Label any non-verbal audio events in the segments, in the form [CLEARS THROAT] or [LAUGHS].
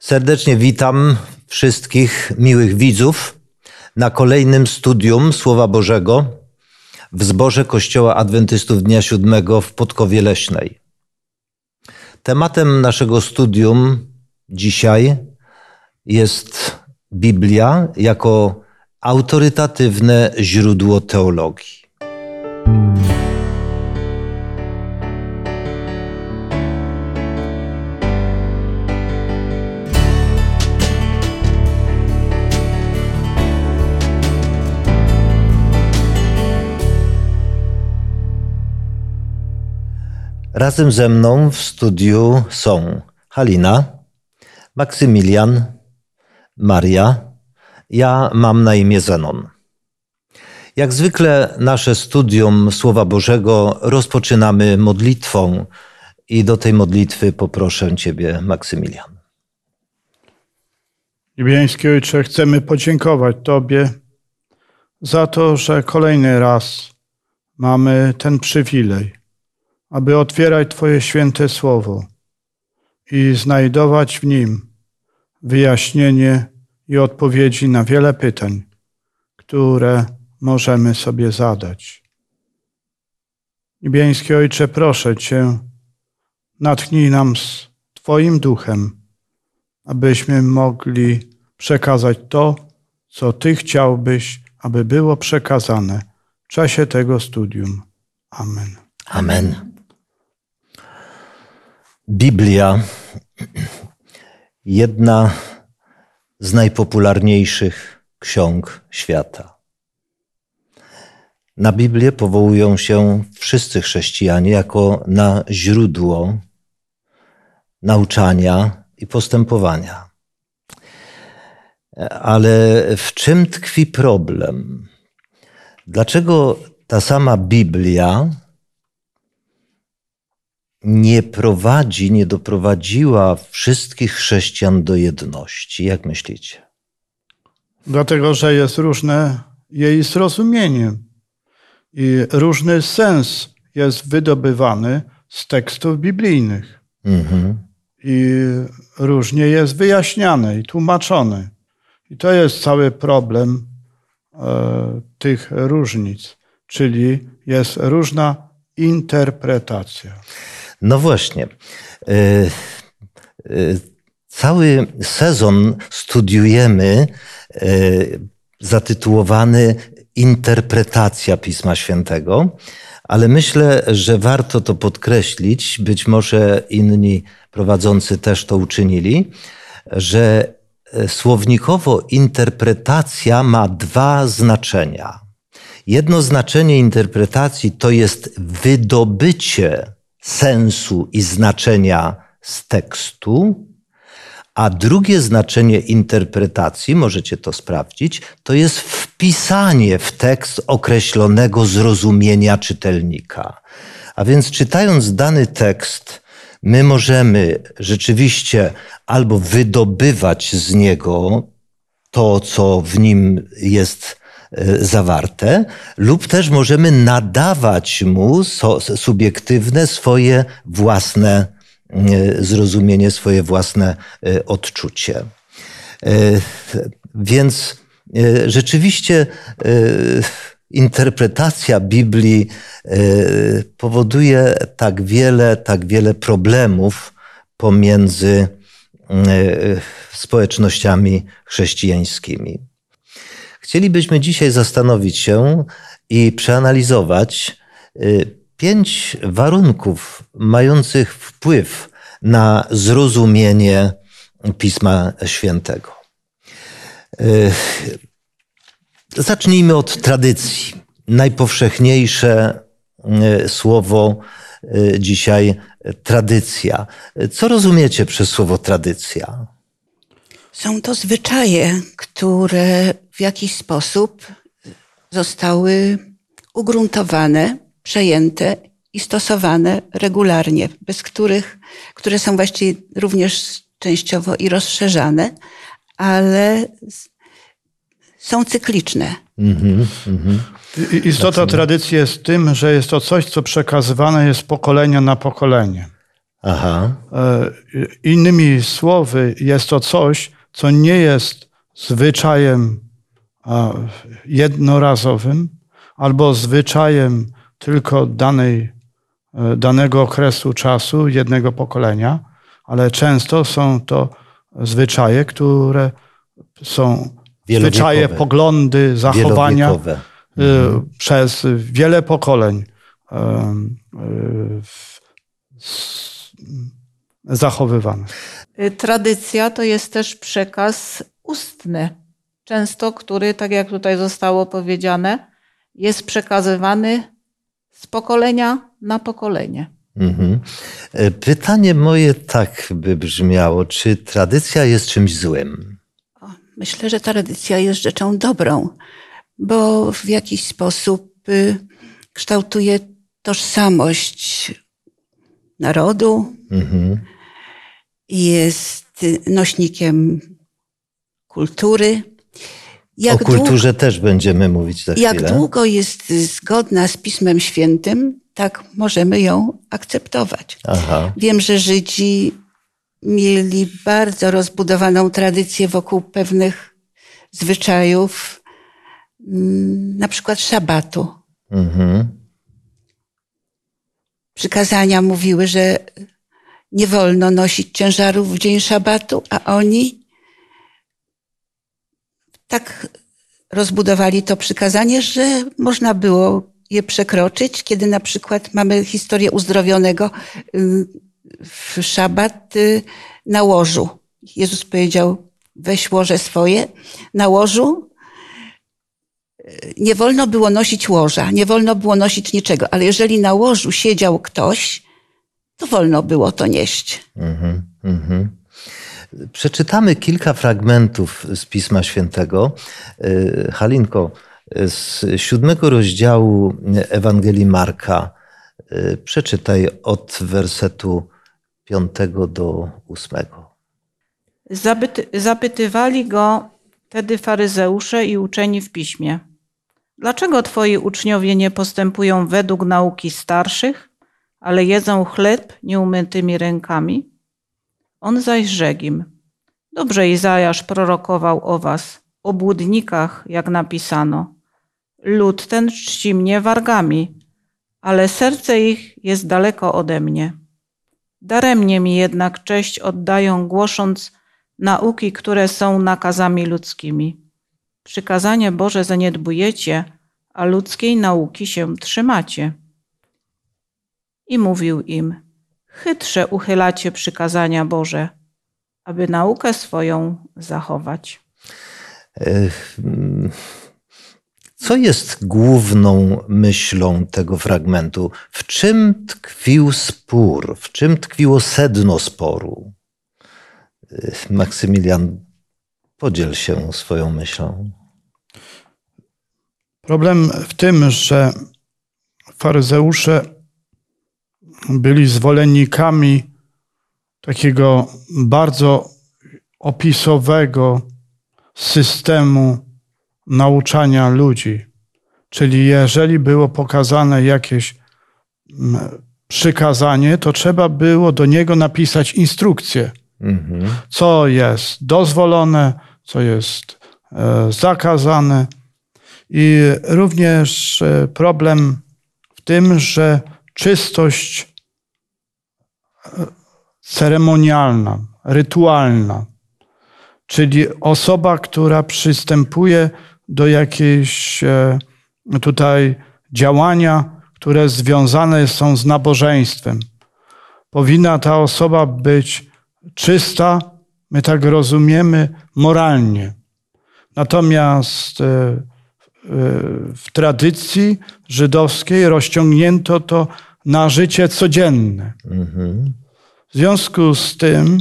Serdecznie witam wszystkich miłych widzów na kolejnym studium Słowa Bożego w zborze Kościoła Adwentystów Dnia Siódmego w Podkowie Leśnej. Tematem naszego studium dzisiaj jest Biblia jako autorytatywne źródło teologii. Razem ze mną w studiu są Halina, Maksymilian, Maria, ja mam na imię Zenon. Jak zwykle nasze studium Słowa Bożego rozpoczynamy modlitwą i do tej modlitwy poproszę Ciebie, Maksymilian. Niebiański Ojcze, chcemy podziękować Tobie za to, że kolejny raz mamy ten przywilej, aby otwierać Twoje święte słowo i znajdować w nim wyjaśnienie i odpowiedzi na wiele pytań, które możemy sobie zadać. Niebiański Ojcze, proszę Cię, natchnij nam z Twoim duchem, abyśmy mogli przekazać to, co Ty chciałbyś, aby było przekazane w czasie tego studium. Amen. Amen. Biblia, jedna z najpopularniejszych ksiąg świata. Na Biblię powołują się wszyscy chrześcijanie jako na źródło nauczania i postępowania. Ale w czym tkwi problem? Dlaczego ta sama Biblia nie prowadzi, nie doprowadziła wszystkich chrześcijan do jedności. Jak myślicie? Dlatego, że jest różne jej zrozumienie i różny sens jest wydobywany z tekstów biblijnych. Mhm. I różnie jest wyjaśniany i tłumaczony. I to jest cały problem e, tych różnic, czyli jest różna interpretacja. No właśnie. E, e, cały sezon studiujemy e, zatytułowany Interpretacja Pisma Świętego, ale myślę, że warto to podkreślić, być może inni prowadzący też to uczynili, że słownikowo interpretacja ma dwa znaczenia. Jedno znaczenie interpretacji to jest wydobycie sensu i znaczenia z tekstu, a drugie znaczenie interpretacji, możecie to sprawdzić, to jest wpisanie w tekst określonego zrozumienia czytelnika. A więc czytając dany tekst, my możemy rzeczywiście albo wydobywać z niego to, co w nim jest zawarte, lub też możemy nadawać mu subiektywne swoje własne e, zrozumienie, swoje własne e, odczucie. Więc rzeczywiście interpretacja Biblii powoduje tak wiele, tak wiele problemów pomiędzy społecznościami chrześcijańskimi. Chcielibyśmy dzisiaj zastanowić się i przeanalizować y, pięć warunków mających wpływ na zrozumienie Pisma Świętego. Y, zacznijmy od tradycji. Najpowszechniejsze y, słowo dzisiaj tradycja. Co rozumiecie przez słowo tradycja? Są to zwyczaje, które w jakiś sposób zostały ugruntowane, przejęte i stosowane regularnie, bez których, które są właściwie również częściowo i rozszerzane, ale są cykliczne. Mm-hmm, mm-hmm. Istota tradycji jest tym, że jest to coś, co przekazywane jest z pokolenia na pokolenie. Aha. E, Innymi słowy, jest to coś, co nie jest zwyczajem jednorazowym albo zwyczajem tylko danej, e, danego okresu czasu, jednego pokolenia, ale często są to zwyczaje, które są zwyczaje, poglądy, zachowania y, przez wiele pokoleń s- zachowywane. Y, Tradycja to jest też przekaz ustny, często który, tak jak tutaj zostało powiedziane, jest przekazywany z pokolenia na pokolenie. Mhm. E, Pytanie moje tak by brzmiało, czy tradycja jest czymś złym? Myślę, że tradycja jest rzeczą dobrą, bo w jakiś sposób y, kształtuje tożsamość narodu, Mhm. Jest nośnikiem kultury. Jak o kulturze też będziemy mówić za Jak chwilę. długo jest zgodna z Pismem Świętym, tak możemy ją akceptować. Aha. Wiem, że Żydzi mieli bardzo rozbudowaną tradycję wokół pewnych zwyczajów, mm, na przykład szabatu. Mhm. Przykazania mówiły, że nie wolno nosić ciężarów w dzień szabatu, a oni tak rozbudowali to przykazanie, że można było je przekroczyć, kiedy na przykład mamy historię uzdrowionego y, w szabat y, na łożu. Jezus powiedział, weź łoże swoje na łożu. Nie wolno było nosić łoża, nie wolno było nosić niczego, ale jeżeli na łożu siedział ktoś, to wolno było to nieść. Mhm. Mhm. Przeczytamy kilka fragmentów z Pisma Świętego. E, Halinko, z siódmego rozdziału Ewangelii Marka e, przeczytaj od wersetu piątego do ósmego. Zabyty, zapytywali go wtedy faryzeusze i uczeni w piśmie. Dlaczego twoi uczniowie nie postępują według nauki starszych, ale jedzą chleb nieumytymi rękami? On zaś rzekł im, dobrze Izajasz prorokował o was, o błudnikach, jak napisano. Lud ten czci mnie wargami, ale serce ich jest daleko ode mnie. Daremnie mi jednak cześć oddają, głosząc nauki, które są nakazami ludzkimi. Przykazanie Boże zaniedbujecie, a ludzkiej nauki się trzymacie. I mówił im, chytrze uchylacie przykazania Boże, aby naukę swoją zachować. Mm, Co jest główną myślą tego fragmentu? W czym tkwił spór? W czym tkwiło sedno sporu? Maksymilian, podziel się swoją myślą. Problem w tym, że faryzeusze byli zwolennikami takiego bardzo opisowego systemu nauczania ludzi. Czyli jeżeli było pokazane jakieś mm, przykazanie, to trzeba było do niego napisać instrukcję Mhm. co jest dozwolone, co jest e, zakazane. I również e, problem w tym, że czystość e, ceremonialna, rytualna, czyli osoba, która przystępuje do jakiejś e, tutaj działania, które związane są z nabożeństwem. Powinna ta osoba być czysta, my tak rozumiemy, moralnie. Natomiast e, w tradycji żydowskiej rozciągnięto to na życie codzienne. Mhm. W związku z tym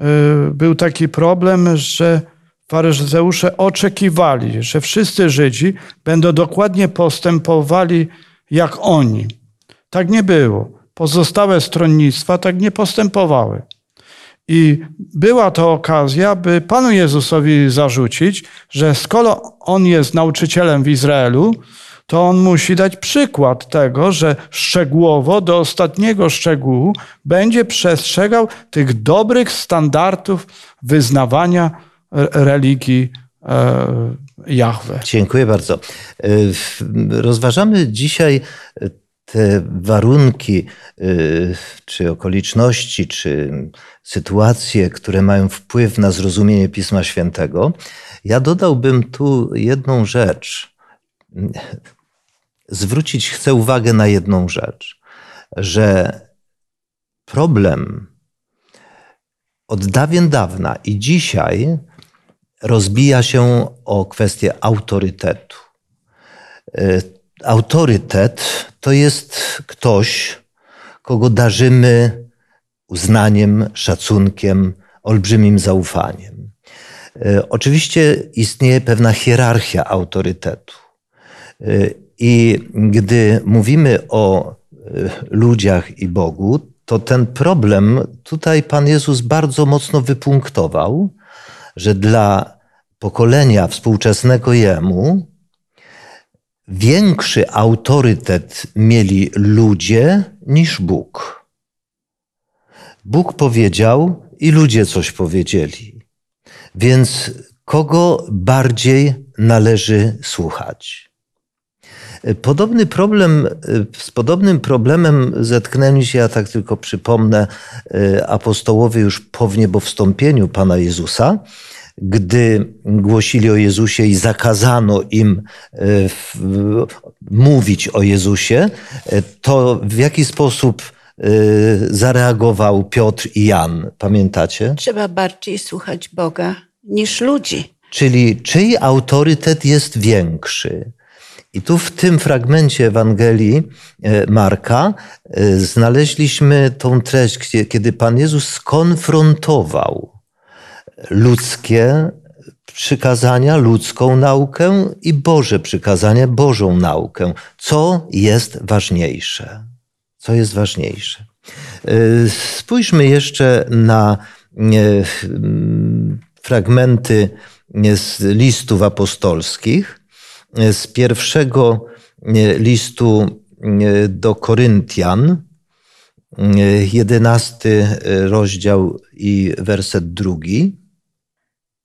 e, był taki problem, że faryzeusze oczekiwali, że wszyscy Żydzi będą dokładnie postępowali jak oni. Tak nie było. Pozostałe stronnictwa tak nie postępowały. I była to okazja, by Panu Jezusowi zarzucić, że skoro On jest nauczycielem w Izraelu, to on musi dać przykład tego, że szczegółowo do ostatniego szczegółu będzie przestrzegał tych dobrych standardów wyznawania religii e, Jahwe. Dziękuję bardzo. E, rozważamy dzisiaj te warunki, e, czy okoliczności, czy sytuacje, które mają wpływ na zrozumienie Pisma Świętego. Ja dodałbym tu jedną rzecz. Zwrócić chcę uwagę na jedną rzecz, że problem od dawien dawna i dzisiaj rozbija się o kwestię autorytetu. E, autorytet to jest ktoś, kogo darzymy uznaniem, szacunkiem, olbrzymim zaufaniem. E, oczywiście istnieje pewna hierarchia autorytetu. E, I gdy mówimy o ludziach i Bogu, to ten problem tutaj Pan Jezus bardzo mocno wypunktował, że dla pokolenia współczesnego Jemu większy autorytet mieli ludzie niż Bóg. Bóg powiedział i ludzie coś powiedzieli. Więc kogo bardziej należy słuchać? Podobny problem, z podobnym problemem zetknęli się, ja tak tylko przypomnę, apostołowie już po wniebowstąpieniu Pana Jezusa, gdy głosili o Jezusie i zakazano im e, mówić o Jezusie, to w jaki sposób zareagował Piotr i Jan? Pamiętacie? Trzeba bardziej słuchać Boga niż ludzi. Czyli czyj autorytet jest większy? I tu w tym fragmencie Ewangelii Marka znaleźliśmy tą treść, kiedy Pan Jezus skonfrontował ludzkie przykazania, ludzką naukę i Boże przykazania, Bożą naukę. Co jest ważniejsze? Co jest ważniejsze? E, spójrzmy jeszcze na e, fragmenty z listów apostolskich. Z pierwszego e, listu do Koryntian, jedenasty rozdział i werset drugi.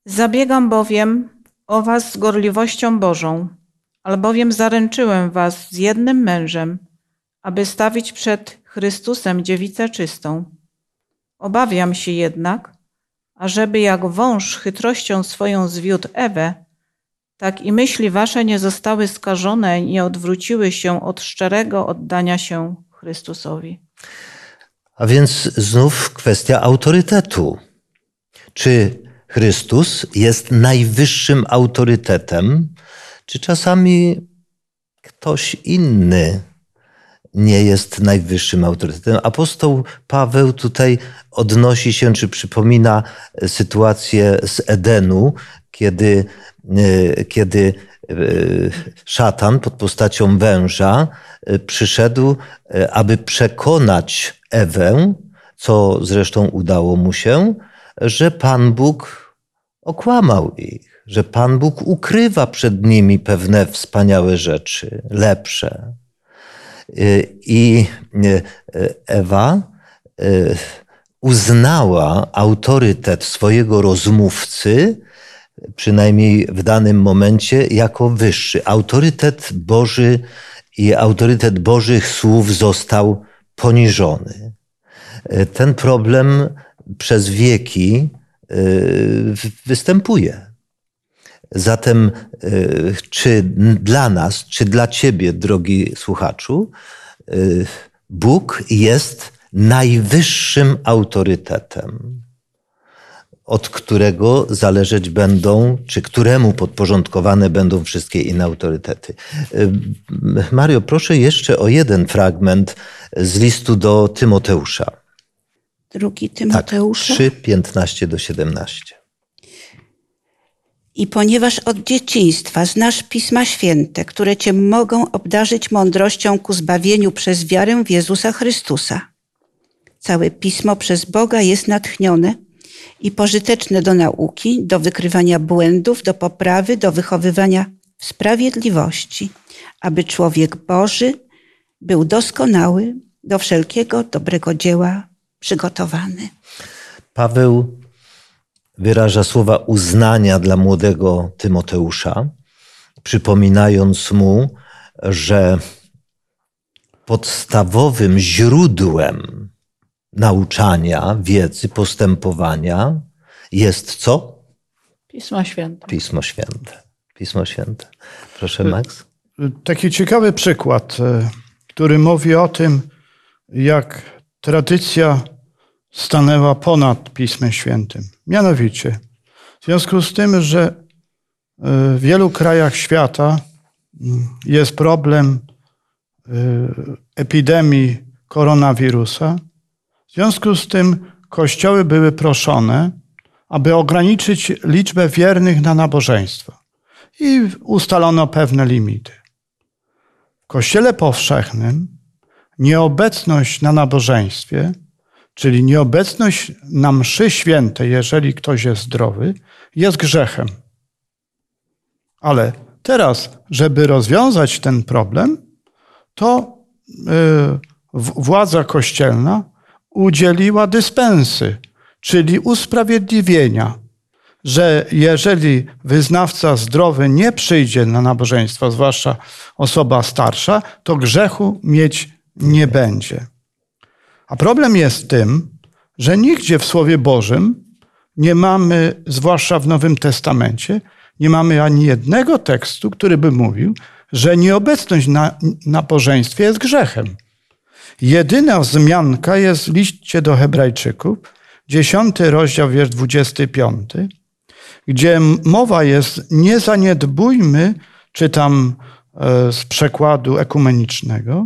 Zabiegam bowiem o was z gorliwością Bożą, albowiem zaręczyłem was z jednym mężem, aby stawić przed Chrystusem dziewicę czystą. Obawiam się jednak, ażeby jak wąż chytrością swoją zwiódł Ewę, tak i myśli wasze nie zostały skażone, nie odwróciły się od szczerego oddania się Chrystusowi. A więc znów kwestia autorytetu. Czy Chrystus jest najwyższym autorytetem, czy czasami ktoś inny nie jest najwyższym autorytetem. Apostoł Paweł tutaj odnosi się, czy przypomina sytuację z Edenu, kiedy, e, kiedy e, szatan pod postacią węża e, przyszedł, aby przekonać Ewę, co zresztą udało mu się, że Pan Bóg okłamał ich, że Pan Bóg ukrywa przed nimi pewne wspaniałe rzeczy, lepsze. I Ewa uznała autorytet swojego rozmówcy, przynajmniej w danym momencie, jako wyższy. Autorytet Boży i autorytet Bożych słów został poniżony. Ten problem przez wieki Y, występuje. Zatem, y, czy dla nas, czy dla Ciebie, drogi słuchaczu, Bóg jest najwyższym autorytetem, od którego zależeć będą, czy któremu podporządkowane będą wszystkie inne autorytety. Mario, proszę jeszcze o jeden fragment z listu do Tymoteusza. Drugi Tymoteusza. Tak, 3, 15 do 17. I ponieważ od dzieciństwa znasz Pisma Święte, które cię mogą obdarzyć mądrością ku zbawieniu przez wiarę w Jezusa Chrystusa. Całe Pismo przez Boga jest natchnione i pożyteczne do nauki, do wykrywania błędów, do poprawy, do wychowywania sprawiedliwości, aby człowiek Boży był doskonały, do wszelkiego dobrego dzieła przygotowany. Paweł wyraża słowa uznania dla młodego Tymoteusza, przypominając mu, że podstawowym źródłem nauczania, wiedzy, postępowania jest co? Pismo Święte. Pismo Święte. Pismo Święte. Proszę, Max. Taki ciekawy przykład, e, który mówi o tym, jak tradycja stanęła ponad Pismem Świętym. Mianowicie, w związku z tym, że e, w wielu krajach świata mm, jest problem epidemii koronawirusa, w związku z tym kościoły były proszone, aby ograniczyć liczbę wiernych na nabożeństwo. I ustalono pewne limity. W Kościele powszechnym nieobecność na nabożeństwie, czyli nieobecność na mszy świętej, jeżeli ktoś jest zdrowy, jest grzechem. Ale teraz, żeby rozwiązać ten problem, to yy, władza kościelna udzieliła dyspensy, czyli usprawiedliwienia, że jeżeli wyznawca zdrowy nie przyjdzie na nabożeństwo, zwłaszcza osoba starsza, to grzechu mieć nie będzie. A problem jest tym, że nigdzie w Słowie Bożym nie mamy, zwłaszcza w Nowym Testamencie, nie mamy ani jednego tekstu, który by mówił, że nieobecność na nabożeństwie jest grzechem. Jedyna wzmianka jest w liście do Hebrajczyków, dziesiąty rozdział, wiersz 25, gdzie mowa jest nie zaniedbujmy, czytam e, z przekładu ekumenicznego,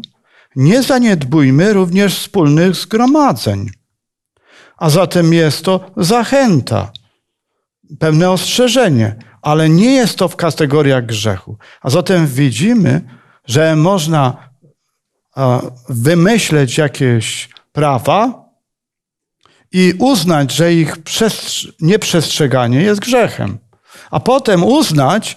nie zaniedbujmy również wspólnych zgromadzeń. A zatem jest to zachęta, pewne ostrzeżenie, ale nie jest to w kategoriach grzechu. A zatem widzimy, że można wymyśleć jakieś prawa i uznać, że ich nieprzestrzeganie jest grzechem. A potem uznać,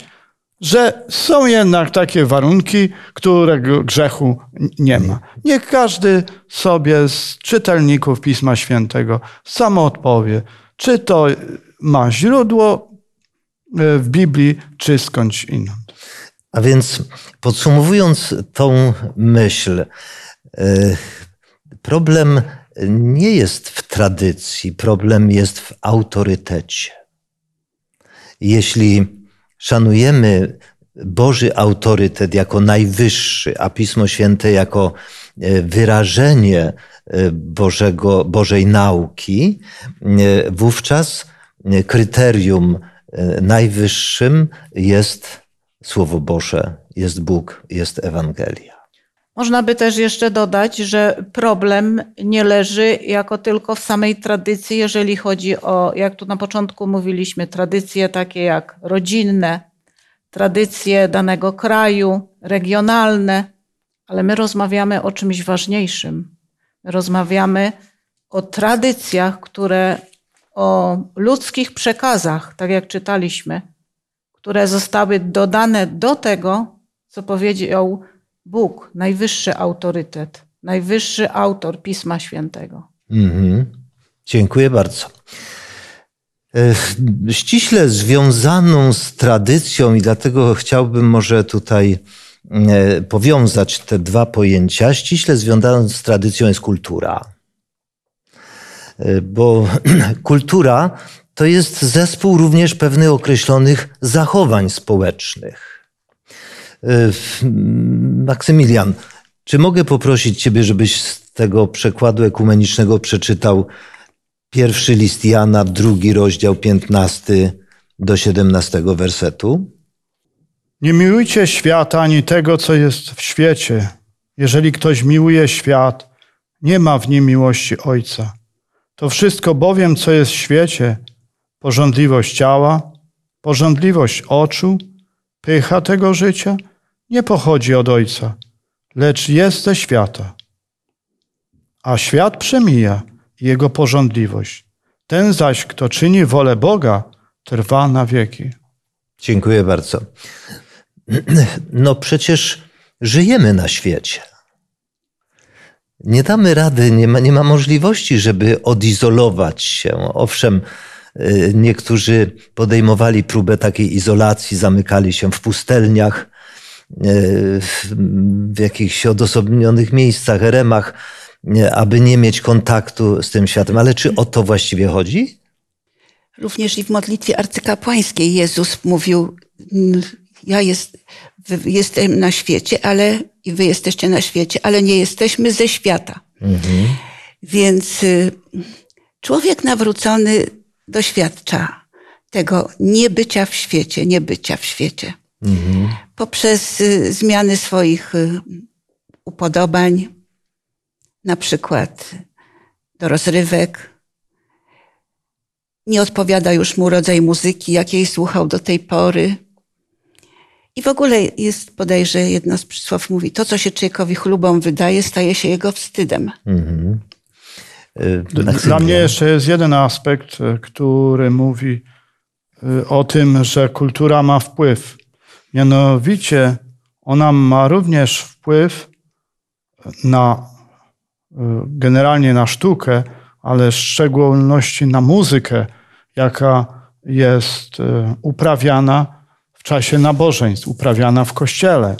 że są jednak takie warunki, którego grzechu nie ma. Niech każdy sobie z czytelników Pisma Świętego samo odpowie, czy to ma źródło e, w Biblii, czy skądś inąd. A więc podsumowując tą myśl, e, problem nie jest w tradycji, problem jest w autorytecie. Jeśli szanujemy Boży autorytet jako najwyższy, a Pismo Święte jako e, wyrażenie e, Bożego, Bożej nauki, wówczas kryterium najwyższym jest Słowo Boże, jest Bóg, jest Ewangelia. Można by też jeszcze dodać, że problem nie leży jako tylko w samej tradycji, jeżeli chodzi o, jak tu na początku mówiliśmy, tradycje takie jak rodzinne, tradycje danego kraju, regionalne, ale my rozmawiamy o czymś ważniejszym. My rozmawiamy o tradycjach, które o ludzkich przekazach, tak jak czytaliśmy, które zostały dodane do tego, co powiedział Bóg, najwyższy autorytet, najwyższy autor Pisma Świętego. Mhm. Dziękuję bardzo. Ściśle związaną z tradycją, i dlatego chciałbym może tutaj e, powiązać te dwa pojęcia, ściśle związaną z tradycją jest kultura. E, bo [CLEARS THROAT] kultura to jest zespół również pewnych określonych zachowań społecznych. E, Maksymilian, czy mogę poprosić Ciebie, żebyś z tego przekładu ekumenicznego przeczytał pierwszy list Jana, drugi rozdział, 15 do 17 wersetu? Nie miłujcie świata ani tego, co jest w świecie. Jeżeli ktoś miłuje świat, nie ma w nim miłości Ojca. To wszystko bowiem, co jest w świecie, Pożądliwość ciała, pożądliwość oczu, pycha tego życia nie pochodzi od Ojca, lecz jest ze świata. A świat przemija jego pożądliwość. Ten zaś, kto czyni wolę Boga, trwa na wieki. Dziękuję bardzo. no przecież żyjemy na świecie. Nie damy rady, nie ma, nie ma możliwości, żeby odizolować się. Owszem, niektórzy podejmowali próbę takiej izolacji, zamykali się w pustelniach, y, w jakichś odosobnionych miejscach, remach, aby nie mieć kontaktu z tym światem. Ale czy o to właściwie chodzi? Również i w modlitwie arcykapłańskiej Jezus mówił, ja jest, jestem na świecie, ale i wy jesteście na świecie, ale nie jesteśmy ze świata. Mhm. Więc y, człowiek nawrócony doświadcza tego niebycia w świecie, niebycia w świecie. Mhm. Poprzez y, zmiany swoich y, upodobań, na przykład do rozrywek. Nie odpowiada już mu rodzaj muzyki, jakiej słuchał do tej pory i w ogóle jest bodajże jedno z przysłów mówi, to co się człowiekowi chlubą wydaje, staje się jego wstydem. Mm-hmm. Dla mnie jeszcze jest jeden aspekt, e, który mówi e, o tym, że kultura ma wpływ. Mianowicie ona ma również wpływ na generalnie na sztukę, ale w szczególności na muzykę, jaka jest uprawiana czasie nabożeństw, uprawiana w kościele.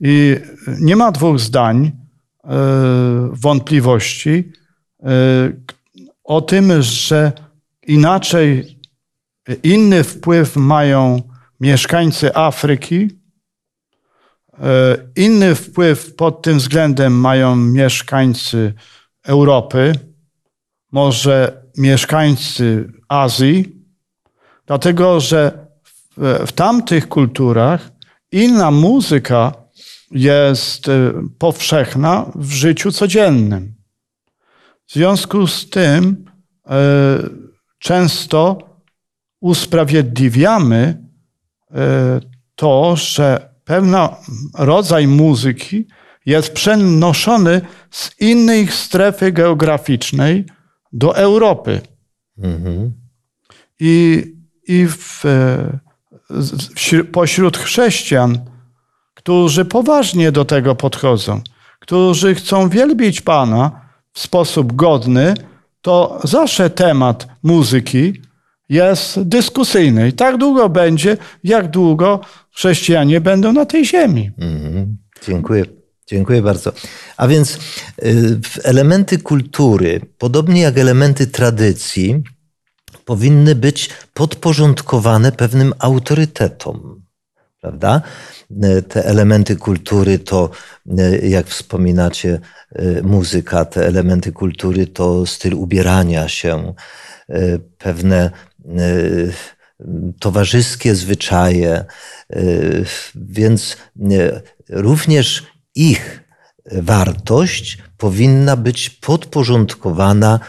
I nie ma dwóch zdań, wątpliwości o tym, że inaczej, inny wpływ mają mieszkańcy Afryki, e, inny wpływ pod tym względem mają mieszkańcy Europy, może mieszkańcy Azji, dlatego że w tamtych kulturach inna muzyka jest e, powszechna w życiu codziennym. W związku z tym e, często usprawiedliwiamy e, to, że pewien rodzaj muzyki jest przenoszony z innej strefy geograficznej do Europy. Mhm. I, i w, pośród chrześcijan, którzy poważnie do tego podchodzą, którzy chcą wielbić Pana sposób godny, to zawsze temat muzyki jest dyskusyjny. I tak długo będzie, jak długo chrześcijanie będą na tej ziemi. Mhm. Dziękuję. Dziękuję bardzo. A więc y, elementy kultury, podobnie jak elementy tradycji, powinny być podporządkowane pewnym autorytetom. Prawda? Te elementy kultury to, jak wspominacie, muzyka, te elementy kultury to styl ubierania się, pewne towarzyskie zwyczaje, więc również ich wartość powinna być podporządkowana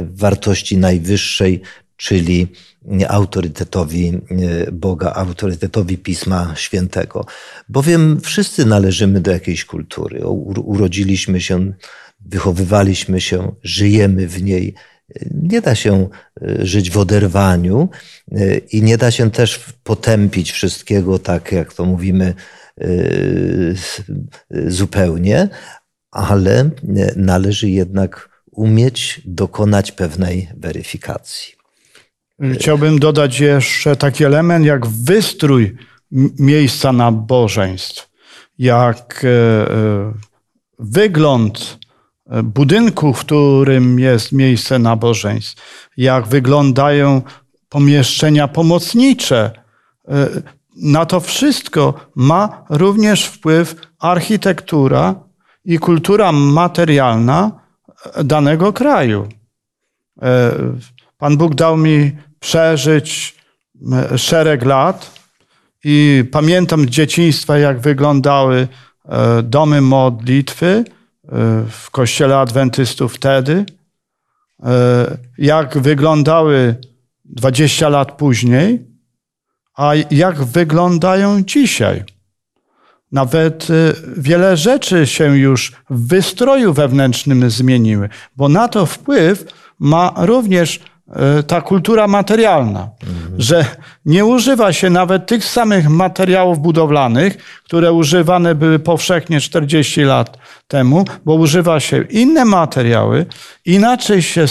wartości najwyższej, czyli autorytetowi e, Boga, autorytetowi Pisma Świętego. Bowiem wszyscy należymy do jakiejś kultury. Urodziliśmy się, wychowywaliśmy się, żyjemy w niej. Nie da się e, żyć w oderwaniu e, i nie da się też potępić wszystkiego, tak jak to mówimy, zupełnie, ale należy jednak umieć dokonać pewnej weryfikacji. Chciałbym dodać jeszcze taki element jak wystrój miejsca nabożeństw, jak e, e, wygląd e, budynku, w którym jest miejsce nabożeństw, jak wyglądają pomieszczenia pomocnicze. Na to wszystko ma również wpływ architektura i kultura materialna danego kraju. Pan Bóg dał mi przeżyć szereg lat i pamiętam z dzieciństwa, jak wyglądały e, domy modlitwy e, w kościele adwentystów wtedy, e, jak wyglądały 20 lat później, a jak wyglądają dzisiaj. Nawet wiele rzeczy się już w wystroju wewnętrznym zmieniły, bo na to wpływ ma również ta kultura materialna. że nie używa się nawet tych samych materiałów budowlanych, które używane były powszechnie 40 lat temu, bo używa się inne materiały, inaczej się,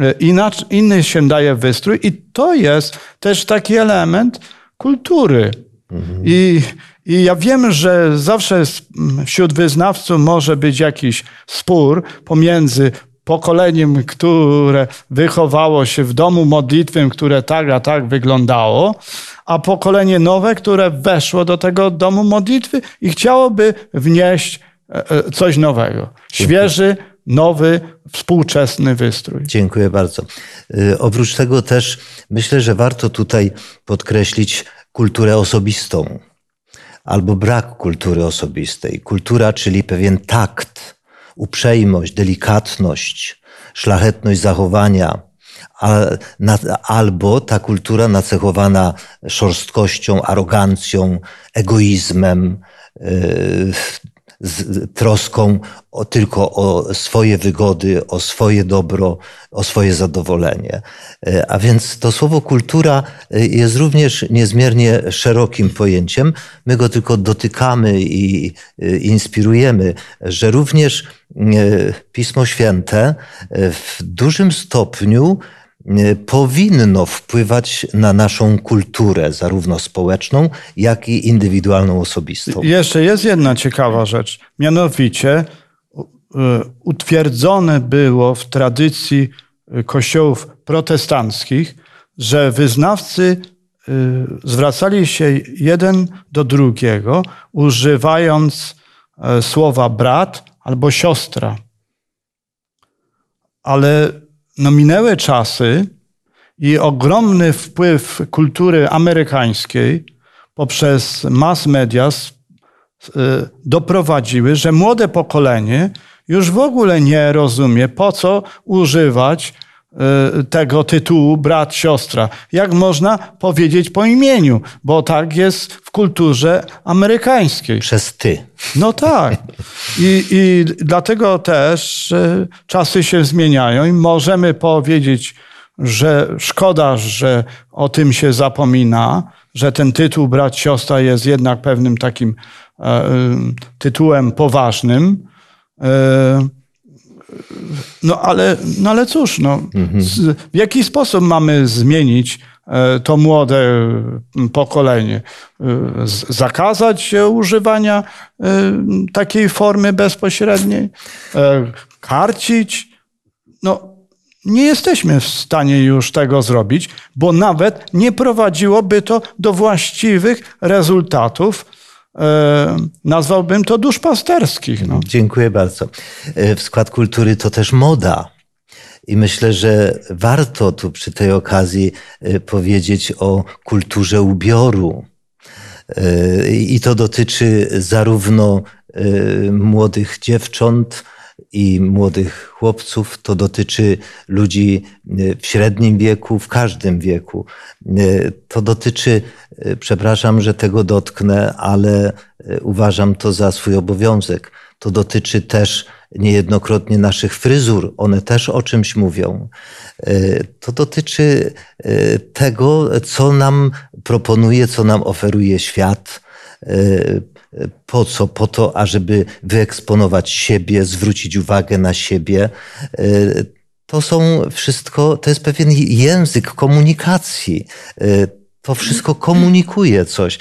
e, inaczej, inny się daje wystrój i to jest też taki element kultury. I, I ja wiem, że zawsze wśród wyznawców może być jakiś spór pomiędzy pokoleniem, które wychowało się w domu modlitwym, które tak a tak wyglądało, a pokolenie nowe, które weszło do tego domu modlitwy i chciałoby wnieść e, e, coś nowego. Świeży, nowy, współczesny wystrój. Dziękuję bardzo. E, oprócz tego też myślę, że warto tutaj podkreślić kulturę osobistą albo brak kultury osobistej. Kultura, czyli pewien takt, uprzejmość, delikatność, szlachetność zachowania, albo ta kultura nacechowana szorstkością, arogancją, egoizmem, y, z troską o, tylko o swoje wygody, o swoje dobro, o swoje zadowolenie. E, a więc to słowo kultura e, jest również niezmiernie szerokim pojęciem. My go tylko dotykamy i e, inspirujemy, że również Pismo Święte w dużym stopniu powinno wpływać na naszą kulturę, zarówno społeczną, jak i indywidualną, osobistą. Jeszcze jest jedna ciekawa rzecz. Mianowicie e, utwierdzone było w tradycji e, kościołów protestanckich, że wyznawcy zwracali się jeden do drugiego, używając słowa brat albo siostra. Ale no minęły czasy i ogromny wpływ kultury amerykańskiej poprzez mass media y, doprowadziły, że młode pokolenie już w ogóle nie rozumie, po co używać tego tytułu brat, siostra. Jak można powiedzieć po imieniu, bo tak jest w kulturze amerykańskiej. Przez ty. No tak. I, I dlatego też czasy się zmieniają i możemy powiedzieć, że szkoda, że o tym się zapomina, że ten tytuł brat, siostra jest jednak pewnym takim e, tytułem poważnym. No ale, no ale cóż, no, mhm. w jaki sposób mamy zmienić E, to młode pokolenie. E, zakazać używania e, takiej formy bezpośredniej, karcić. No, nie jesteśmy w stanie już tego zrobić, bo nawet nie prowadziłoby to do właściwych rezultatów. Nazwałbym to duszpasterskich. No. Dziękuję bardzo. W skład kultury to też moda. I myślę, że warto tu przy tej okazji y, powiedzieć o kulturze ubioru. I to dotyczy zarówno młodych dziewcząt, i młodych chłopców, to dotyczy ludzi w średnim wieku, w każdym wieku. To dotyczy, przepraszam, że tego dotknę, ale uważam to za swój obowiązek. To dotyczy też niejednokrotnie naszych fryzur, one też o czymś mówią. E, to dotyczy e, tego, co nam proponuje, co nam oferuje świat. E, po co? Po to, ażeby wyeksponować siebie, zwrócić uwagę na siebie. To są wszystko, to jest pewien język komunikacji. To wszystko komunikuje coś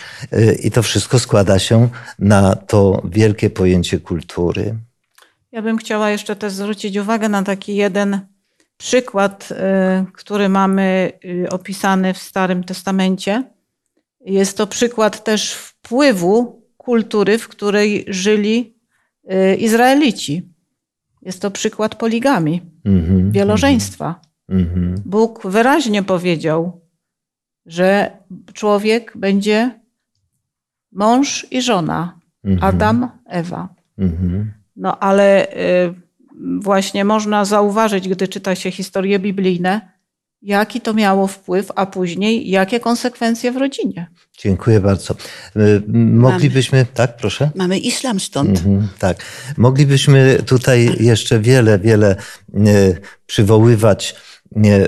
i to wszystko składa się na to wielkie pojęcie kultury. Ja bym chciała jeszcze też zwrócić uwagę na taki jeden przykład, który mamy y, opisany w Starym Testamencie. Jest to przykład też wpływu kultury, w której żyli y, Izraelici. Jest to przykład poligami, mm-hmm, wielożeństwa. Mm-hmm. Bóg wyraźnie powiedział, że człowiek będzie mąż i żona, mm-hmm. Adam, Ewa. Mhm. No ale y, właśnie można zauważyć, gdy czyta się historie biblijne, jaki to miało wpływ, a później jakie konsekwencje w rodzinie. Dziękuję bardzo. Y, moglibyśmy, mamy, tak, proszę? Mamy islam stąd. Mhm, tak. Moglibyśmy tutaj jeszcze wiele, wiele y, przywoływać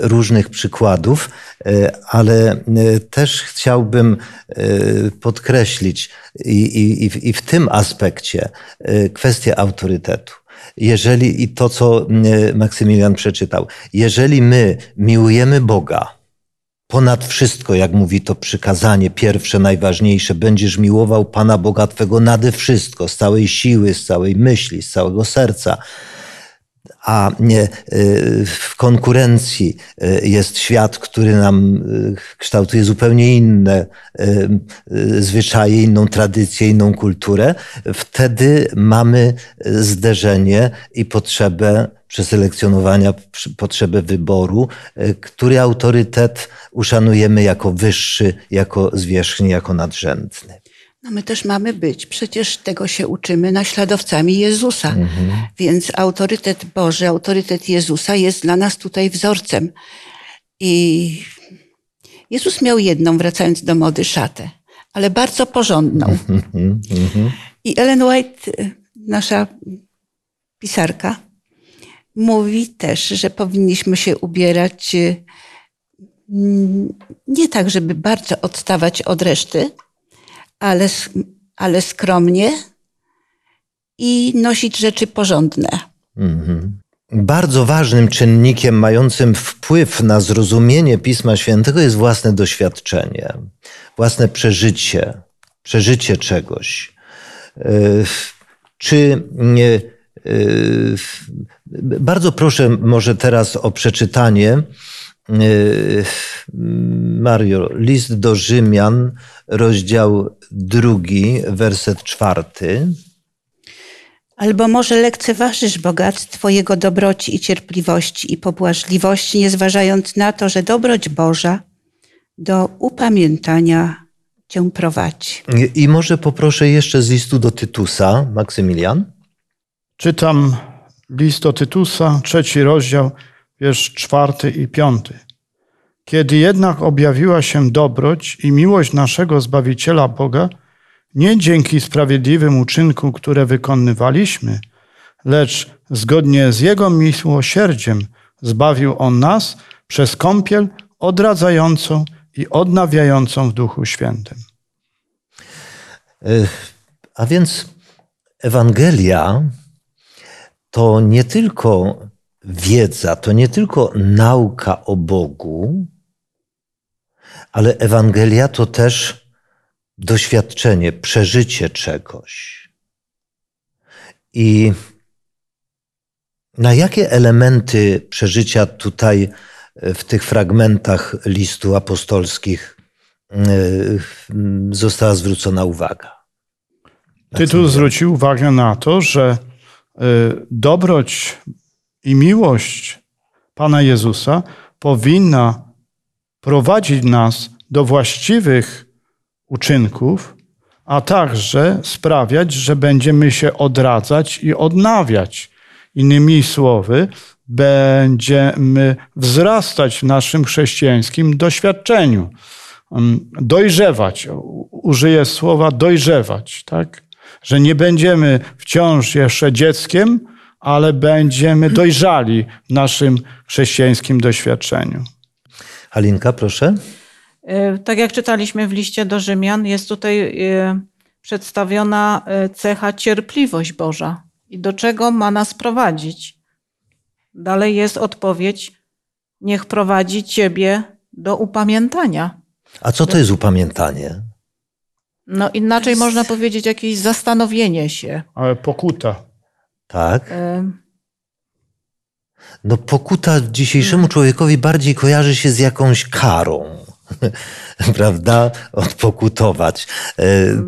różnych przykładów, ale też chciałbym podkreślić i, i, i w tym aspekcie kwestię autorytetu jeżeli i to, co Maksymilian przeczytał, jeżeli my miłujemy Boga ponad wszystko, jak mówi to przykazanie pierwsze, najważniejsze, będziesz miłował Pana Boga Twego nade wszystko, z całej siły, z całej myśli, z całego serca, a nie y, w konkurencji y, jest świat, który nam y, kształtuje zupełnie inne zwyczaje, inną tradycję, inną kulturę, wtedy mamy zderzenie i potrzebę przeselekcjonowania, potrzebę wyboru, który autorytet uszanujemy jako wyższy, jako zwierzchni, jako nadrzędny. No my też mamy być, przecież tego się uczymy, naśladowcami Jezusa. Mhm. Więc autorytet Boży, autorytet Jezusa jest dla nas tutaj wzorcem. I Jezus miał jedną, wracając do mody, szatę, ale bardzo porządną. Mhm. I Ellen White, nasza pisarka, mówi też, że powinniśmy się ubierać mm, nie tak, żeby bardzo odstawać od reszty, ale, ale skromnie i nosić rzeczy porządne. Mhm. Bardzo ważnym czynnikiem mającym wpływ na zrozumienie Pisma Świętego jest własne doświadczenie, własne przeżycie, przeżycie czegoś. E, czy nie, bardzo proszę może teraz o przeczytanie Mario, list do Rzymian, rozdział drugi, werset czwarty. Albo może lekceważysz bogactwo Jego dobroci i cierpliwości i pobłażliwości, nie zważając na to, że dobroć Boża do upamiętania Cię prowadzi. I, I może poproszę jeszcze z listu do Tytusa, Maksymilian. Czytam list do Tytusa, trzeci rozdział, wiersz czwarty i piąty. Kiedy jednak objawiła się dobroć i miłość naszego Zbawiciela Boga, nie dzięki sprawiedliwym uczynkom, które wykonywaliśmy, lecz zgodnie z Jego miłosierdziem zbawił On nas przez kąpiel odradzającą i odnawiającą w Duchu Świętym. A więc Ewangelia to nie tylko wiedza, to nie tylko nauka o Bogu, ale Ewangelia to też doświadczenie, przeżycie czegoś. I na jakie elementy przeżycia tutaj e, w tych fragmentach listu apostolskich e, została zwrócona uwaga? Tytuł zwrócił uwagę na to, że e, dobroć i miłość Pana Jezusa powinna prowadzić nas do właściwych uczynków, a także sprawiać, że będziemy się odradzać i odnawiać. Innymi słowy, będziemy wzrastać w naszym chrześcijańskim doświadczeniu. Mm, dojrzewać, użyję słowa dojrzewać, tak? Że nie będziemy wciąż jeszcze dzieckiem, ale będziemy dojrzali w naszym chrześcijańskim doświadczeniu. Halinka, proszę. E, tak jak czytaliśmy w liście do Rzymian, jest tutaj e, przedstawiona e, cecha cierpliwość Boża. I do czego ma nas prowadzić? Dalej jest odpowiedź: Niech prowadzi ciebie do upamiętania. A co to jest upamiętanie? No inaczej można powiedzieć jakieś zastanowienie się. Ale pokuta. Tak. No pokuta dzisiejszemu człowiekowi bardziej kojarzy się z jakąś karą. [LAUGHS] Prawda? Odpokutować. E,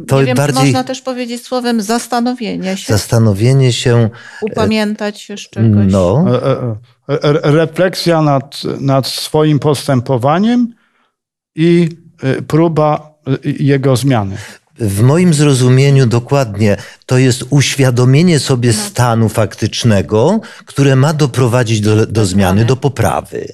to Nie wiem, bardziej... można też powiedzieć słowem zastanowienie się. Zastanowienie się. E, Upamiętać się z czegoś. No. E, refleksja nad, nad swoim postępowaniem i próba jego zmiany. W moim zrozumieniu dokładnie to jest uświadomienie sobie no. stanu faktycznego, które ma doprowadzić do, do zmiany, do poprawy.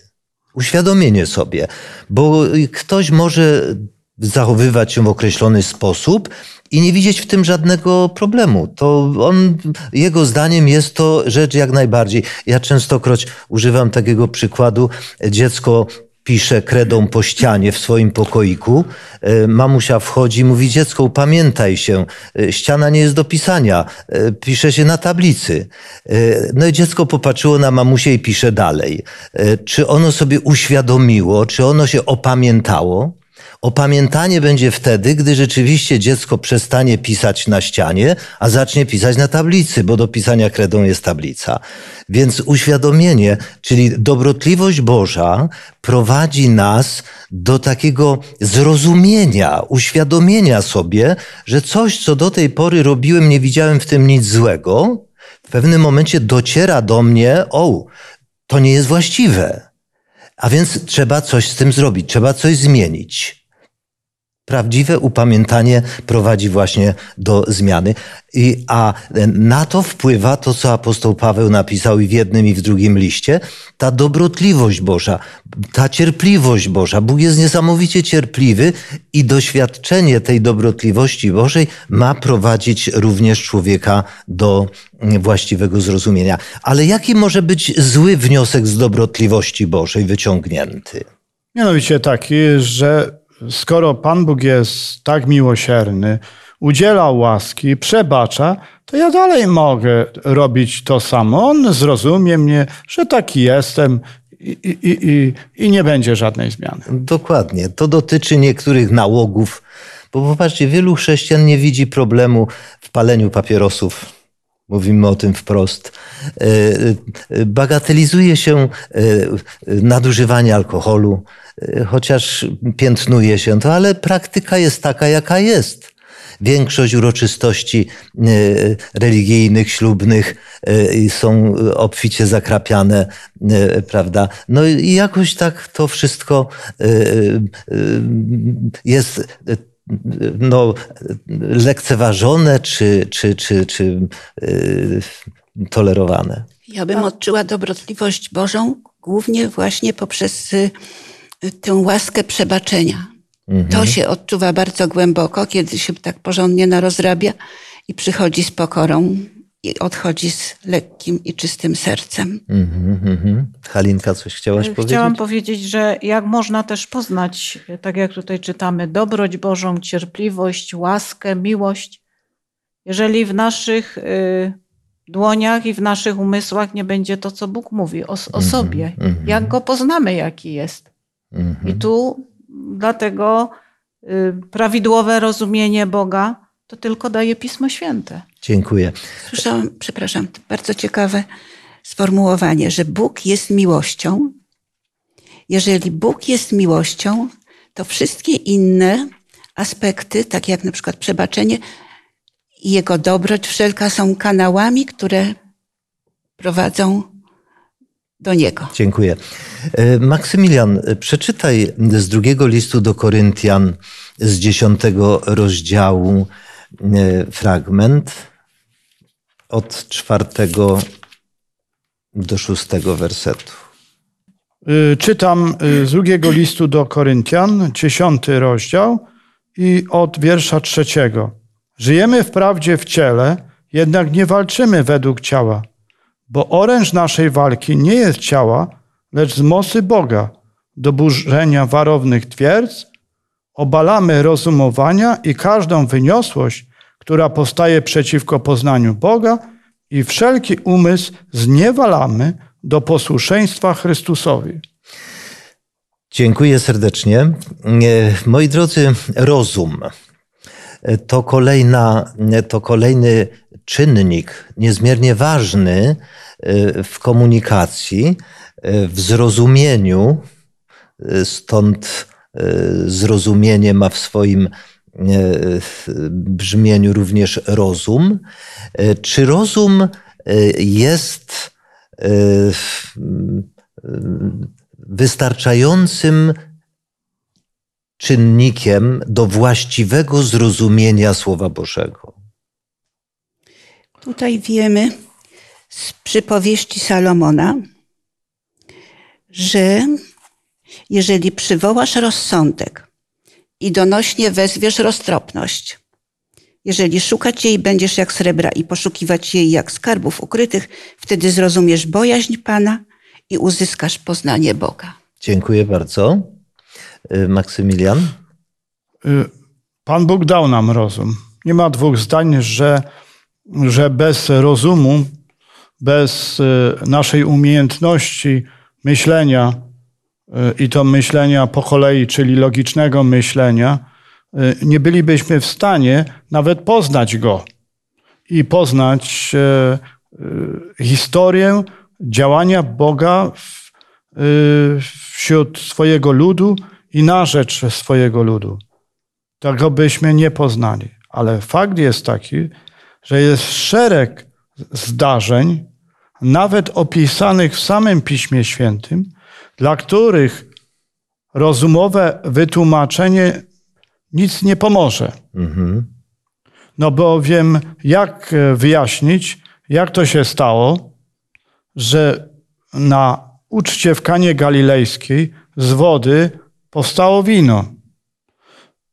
Uświadomienie sobie, bo ktoś może zachowywać się w określony sposób i nie widzieć w tym żadnego problemu. To on, jego zdaniem jest to rzecz jak najbardziej. Ja częstokroć używam takiego przykładu. Dziecko pisze kredą po ścianie w swoim pokoiku. E, mamusia wchodzi i mówi, dziecko, pamiętaj się, e, ściana nie jest do pisania, e, pisze się na tablicy. No i dziecko popatrzyło na mamusię i pisze dalej. Czy ono sobie uświadomiło, czy ono się opamiętało? Opamiętanie będzie wtedy, gdy rzeczywiście dziecko przestanie pisać na ścianie, a zacznie pisać na tablicy, bo do pisania kredą jest tablica. Więc uświadomienie, czyli dobrotliwość Boża prowadzi nas do takiego zrozumienia, uświadomienia sobie, że coś, co do tej pory robiłem, nie widziałem w tym nic złego, w pewnym momencie dociera do mnie, o, to nie jest właściwe. A więc trzeba coś z tym zrobić, trzeba coś zmienić. Prawdziwe upamiętanie prowadzi właśnie do zmiany. I, a na to wpływa to, co apostoł Paweł napisał i w jednym, i w drugim liście, ta dobrotliwość Boża, ta cierpliwość Boża. Bóg jest niesamowicie cierpliwy i doświadczenie tej dobrotliwości Bożej ma prowadzić również człowieka do właściwego zrozumienia. Ale jaki może być zły wniosek z dobrotliwości Bożej wyciągnięty? Mianowicie taki, że skoro Pan Bóg jest tak miłosierny, udziela łaski, przebacza, to ja dalej mogę robić to samo. On zrozumie mnie, że taki jestem i, i, i, i nie będzie żadnej zmiany. Dokładnie. To dotyczy niektórych nałogów, bo popatrzcie, wielu chrześcijan nie widzi problemu w paleniu papierosów. Mówimy o tym wprost. E, e, bagatelizuje się e, nadużywanie alkoholu, chociaż piętnuje się to, ale praktyka jest taka, jaka jest. Większość uroczystości religijnych, ślubnych są obficie zakrapiane, prawda? No i jakoś tak to wszystko jest no, lekceważone czy, czy, czy, czy yy, tolerowane. Ja bym odczuła dobrotliwość Bożą głównie właśnie poprzez y, tę łaskę przebaczenia. Mhm. To się odczuwa bardzo głęboko, kiedy się tak porządnie narozrabia i przychodzi z pokorą i odchodzi z lekkim i czystym sercem. Mm -hmm. Halinka, coś chciałaś powiedzieć? Chciałam powiedzieć, że jak można też poznać, tak jak tutaj czytamy, dobroć Bożą, cierpliwość, łaskę, miłość, jeżeli w naszych y, dłoniach i w naszych umysłach nie będzie to, co Bóg mówi o, o mm -hmm. sobie. -hmm. Jak go poznamy, jaki jest. I tu dlatego y, prawidłowe rozumienie Boga to tylko daje Pismo Święte. Dziękuję. Słyszałam, przepraszam, bardzo ciekawe sformułowanie, że Bóg jest miłością. Jeżeli Bóg jest miłością, to wszystkie inne aspekty, takie jak na przykład przebaczenie i Jego dobroć, wszelka są kanałami, które prowadzą do Niego. Dziękuję. E, Maksymilian, przeczytaj z drugiego listu do Koryntian z dziesiątego rozdziału fragment od czwartego do szóstego wersetu. Y, czytam y, z drugiego listu do Koryntian, dziesiąty rozdział i od wiersza trzeciego. Żyjemy wprawdzie w ciele, jednak nie walczymy według ciała, bo oręż naszej walki nie jest ciała, lecz z mocy Boga, do burzenia warownych twierdz, obalamy rozumowania i każdą wyniosłość, która powstaje przeciwko poznaniu Boga i wszelki umysł zniewalamy do posłuszeństwa Chrystusowi. Dziękuję serdecznie. E, moi drodzy, rozum to, kolejna, to kolejny czynnik niezmiernie ważny e, w komunikacji, e, w zrozumieniu, stąd zrozumienie ma w swoim brzmieniu również rozum. Czy rozum e, jest e, wystarczającym czynnikiem do właściwego zrozumienia Słowa Bożego? Tutaj wiemy z przypowieści Salomona, że jeżeli przywołasz rozsądek i donośnie wezwiesz roztropność Jeżeli szukać jej będziesz jak srebra i poszukiwać jej jak skarbów ukrytych, wtedy zrozumiesz bojaźń Pana i uzyskasz poznanie Boga. Dziękuję bardzo. Y, Maksymilian? Y, Pan Bóg dał nam rozum. Nie ma dwóch zdań, że, że bez rozumu, bez y, naszej umiejętności myślenia i to myślenia po kolei, czyli logicznego myślenia, nie bylibyśmy w stanie nawet poznać Go i poznać historię działania Boga wśród swojego ludu i na rzecz swojego ludu. Tego byśmy nie poznali. Ale fakt jest taki, że jest szereg zdarzeń, nawet opisanych w samym Piśmie Świętym, dla których rozumowe wytłumaczenie nic nie pomoże. Mhm. No bowiem, jak wyjaśnić, jak to się stało, że na uczcie w Kanie Galilejskiej z wody powstało wino.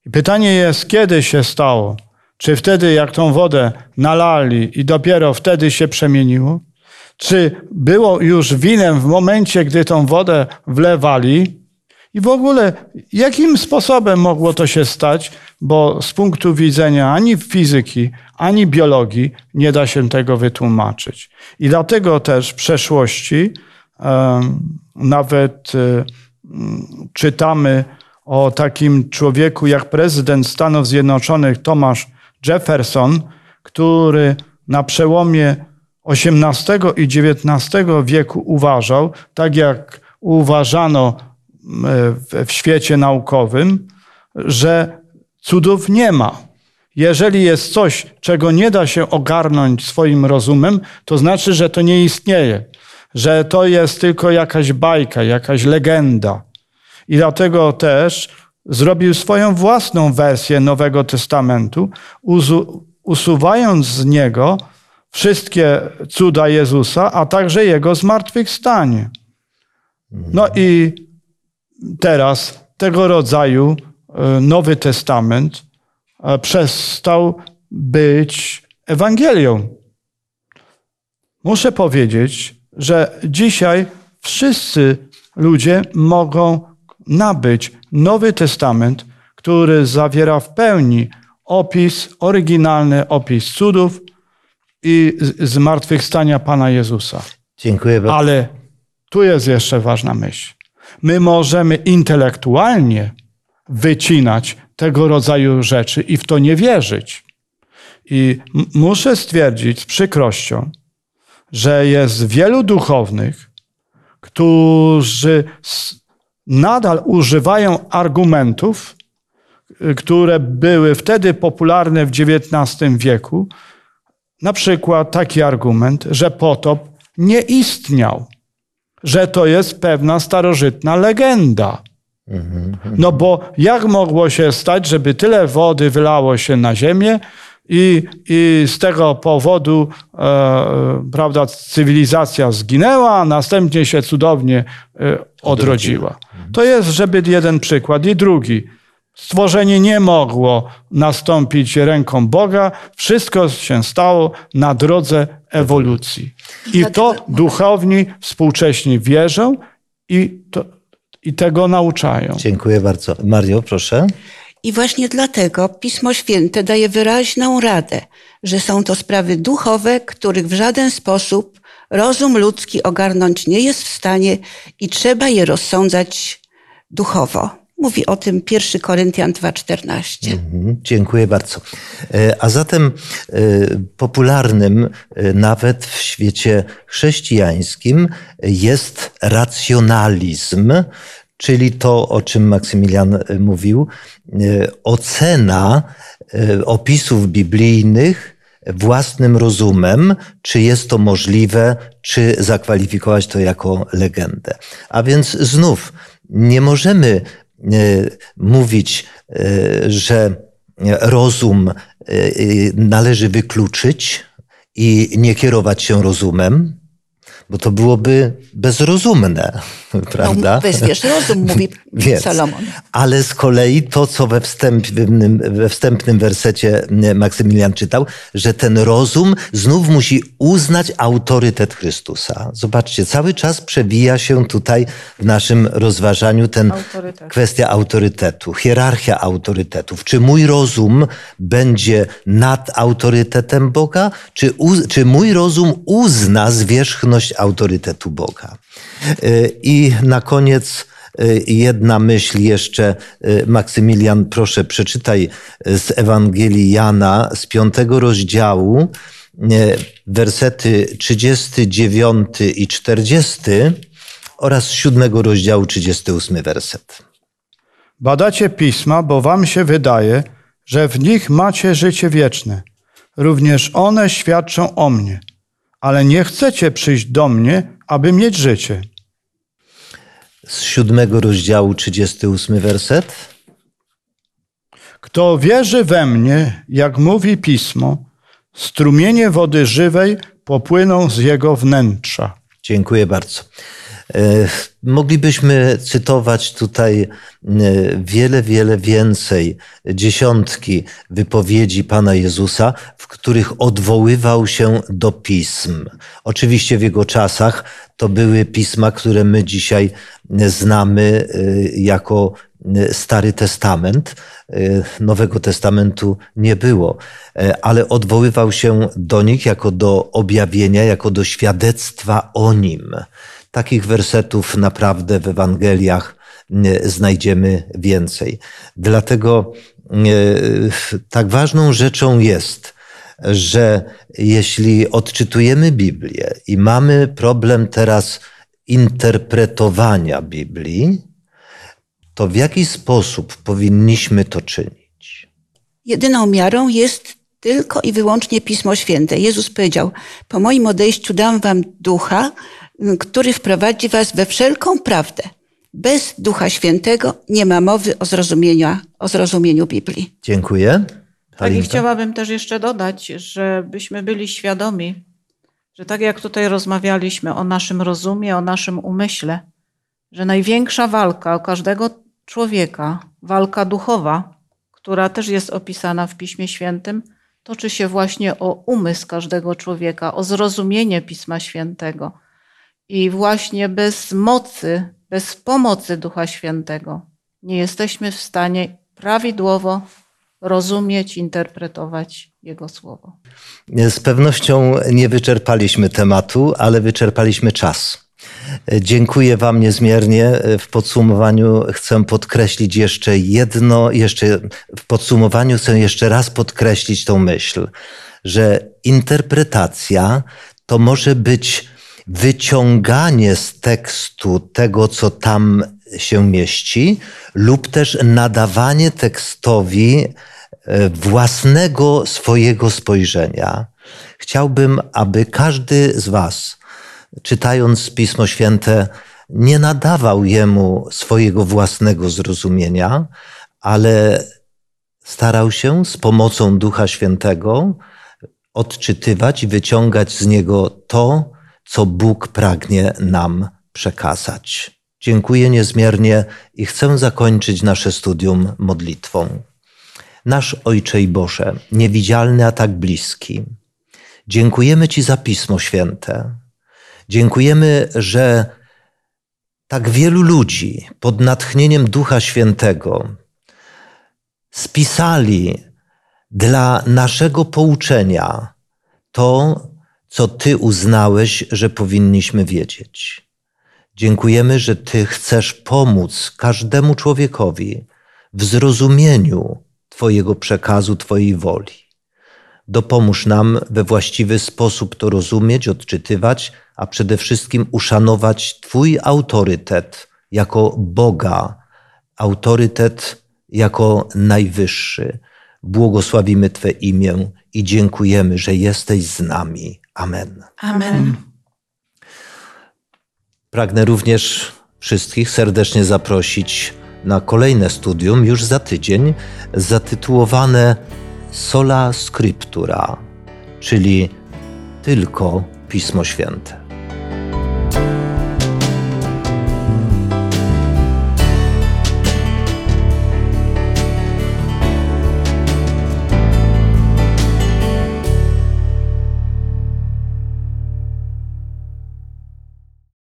I pytanie jest, kiedy się stało? Czy wtedy, jak tą wodę nalali i dopiero wtedy się przemieniło? Czy było już winem w momencie, gdy tą wodę wlewali? I w ogóle, jakim sposobem mogło to się stać? Bo z punktu widzenia ani fizyki, ani biologii nie da się tego wytłumaczyć. I dlatego też w przeszłości nawet e, czytamy o takim człowieku jak prezydent Stanów Zjednoczonych Thomas Jefferson, który na przełomie XVIII i XIX wieku uważał, tak jak uważano w świecie naukowym, że cudów nie ma. Jeżeli jest coś, czego nie da się ogarnąć swoim rozumem, to znaczy, że to nie istnieje, że to jest tylko jakaś bajka, jakaś legenda. I dlatego też zrobił swoją własną wersję Nowego Testamentu, usuwając z niego wszystkie cuda Jezusa, a także jego zmartwychwstanie. No i teraz tego rodzaju e, Nowy Testament e, przestał być Ewangelią. Muszę powiedzieć, że dzisiaj wszyscy ludzie mogą nabyć Nowy Testament, który zawiera w pełni opis, oryginalny opis cudów i zmartwychwstania Pana Jezusa. Dziękuję bardzo. Ale tu jest jeszcze ważna myśl. My możemy intelektualnie wycinać tego rodzaju rzeczy i w to nie wierzyć. I muszę stwierdzić z przykrością, że jest wielu duchownych, którzy nadal używają argumentów, które były wtedy popularne w XIX wieku. Na przykład taki argument, że potop nie istniał, że to jest pewna starożytna legenda. No bo jak mogło się stać, żeby tyle wody wylało się na ziemię i, i z tego powodu e, prawda, cywilizacja zginęła, a następnie się cudownie e, odrodziła. To jest, żeby jeden przykład. I drugi. Stworzenie nie mogło nastąpić ręką Boga. Wszystko się stało na drodze ewolucji. I to duchowni współcześnie wierzą i, to, i tego nauczają. Dziękuję bardzo. Mario, proszę. I właśnie dlatego Pismo Święte daje wyraźną radę, że są to sprawy duchowe, których w żaden sposób rozum ludzki ogarnąć nie jest w stanie i trzeba je rozsądzać duchowo. Mówi o tym 1 Koryntian 2,14. Mhm, dziękuję bardzo. E, a zatem e, popularnym e, nawet w świecie chrześcijańskim jest racjonalizm, czyli to, o czym Maksymilian mówił, ocena opisów biblijnych własnym rozumem, czy jest to możliwe, czy zakwalifikować to jako legendę. A więc znów nie możemy mówić, e, że rozum e, należy wykluczyć i nie kierować się rozumem, bo to byłoby bezrozumne, prawda? No, wezwiesz rozum, [LAUGHS] mówi Więc, Salomon. Ale z kolei to, co we wstępnym, we wstępnym wersecie Maksymilian czytał, że ten rozum znów musi uznać autorytet Chrystusa. Zobaczcie, cały czas przewija się tutaj w naszym rozważaniu ten Autorytet. kwestia autorytetu, hierarchia autorytetów. Czy mój rozum będzie nad autorytetem Boga, czy, czy mój rozum uzna zwierzchność autorytetu Boga? Y, I na koniec y, jedna myśl jeszcze. Y, Maksymilian, proszę, przeczytaj z Ewangelii Jana z piątego rozdziału, wersety 39 i 40 oraz z siódmego rozdziału 38 werset. Badacie pisma, bo wam się wydaje, że w nich macie życie wieczne. Również one świadczą o mnie, ale nie chcecie przyjść do mnie, aby mieć życie. Z siódmego rozdziału 38 werset. Kto wierzy we mnie, jak mówi pismo, strumienie wody żywej popłyną z jego wnętrza. Dziękuję bardzo. E, moglibyśmy cytować tutaj e, wiele, wiele więcej, dziesiątki wypowiedzi Pana Jezusa, w których odwoływał się do pism. Oczywiście w jego czasach to były pisma, które my dzisiaj znamy e, jako Stary Testament. Nowego Testamentu nie było, ale odwoływał się do nich jako do objawienia, jako do świadectwa o nim. Takich wersetów naprawdę w Ewangeliach znajdziemy więcej. Dlatego tak ważną rzeczą jest, że jeśli odczytujemy Biblię i mamy problem teraz interpretowania Biblii, to w jaki sposób powinniśmy to czynić? Jedyną miarą jest tylko i wyłącznie Pismo Święte. Jezus powiedział: Po moim odejściu dam wam ducha, który wprowadzi was we wszelką prawdę. Bez Ducha Świętego nie ma mowy o zrozumieniu, o zrozumieniu Biblii. Dziękuję. Tak, i chciałabym też jeszcze dodać, żebyśmy byli świadomi, że tak jak tutaj rozmawialiśmy o naszym rozumie, o naszym umyśle, że największa walka o każdego człowieka, walka duchowa, która też jest opisana w Piśmie Świętym, toczy się właśnie o umysł każdego człowieka, o zrozumienie Pisma Świętego. I właśnie bez mocy, bez pomocy Ducha Świętego nie jesteśmy w stanie prawidłowo rozumieć, interpretować Jego słowo. Z pewnością nie wyczerpaliśmy tematu, ale wyczerpaliśmy czas. Dziękuję Wam niezmiernie. W podsumowaniu chcę podkreślić jeszcze jedno, jeszcze w podsumowaniu chcę jeszcze raz podkreślić tą myśl, że interpretacja to może być wyciąganie z tekstu tego, co tam się mieści, lub też nadawanie tekstowi e, własnego swojego spojrzenia. Chciałbym, aby każdy z Was, czytając Pismo Święte, nie nadawał jemu swojego własnego zrozumienia, ale starał się z pomocą Ducha Świętego odczytywać i wyciągać z niego to, co Bóg pragnie nam przekazać. Dziękuję niezmiernie i chcę zakończyć nasze studium modlitwą. Nasz Ojcze i Boże, niewidzialny, a tak bliski, dziękujemy Ci za Pismo Święte. Dziękujemy, że tak wielu ludzi pod natchnieniem Ducha Świętego spisali dla naszego pouczenia to, co Ty uznałeś, że powinniśmy wiedzieć. Dziękujemy, że Ty chcesz pomóc każdemu człowiekowi w zrozumieniu Twojego przekazu, Twojej woli. Dopomóż nam we właściwy sposób to rozumieć, odczytywać, a przede wszystkim uszanować Twój autorytet jako Boga, autorytet jako najwyższy. Błogosławimy Twe imię i dziękujemy, że jesteś z nami. Amen. Amen. Pragnę również wszystkich serdecznie zaprosić na kolejne studium już za tydzień, zatytułowane Sola Scriptura, czyli tylko Pismo Święte.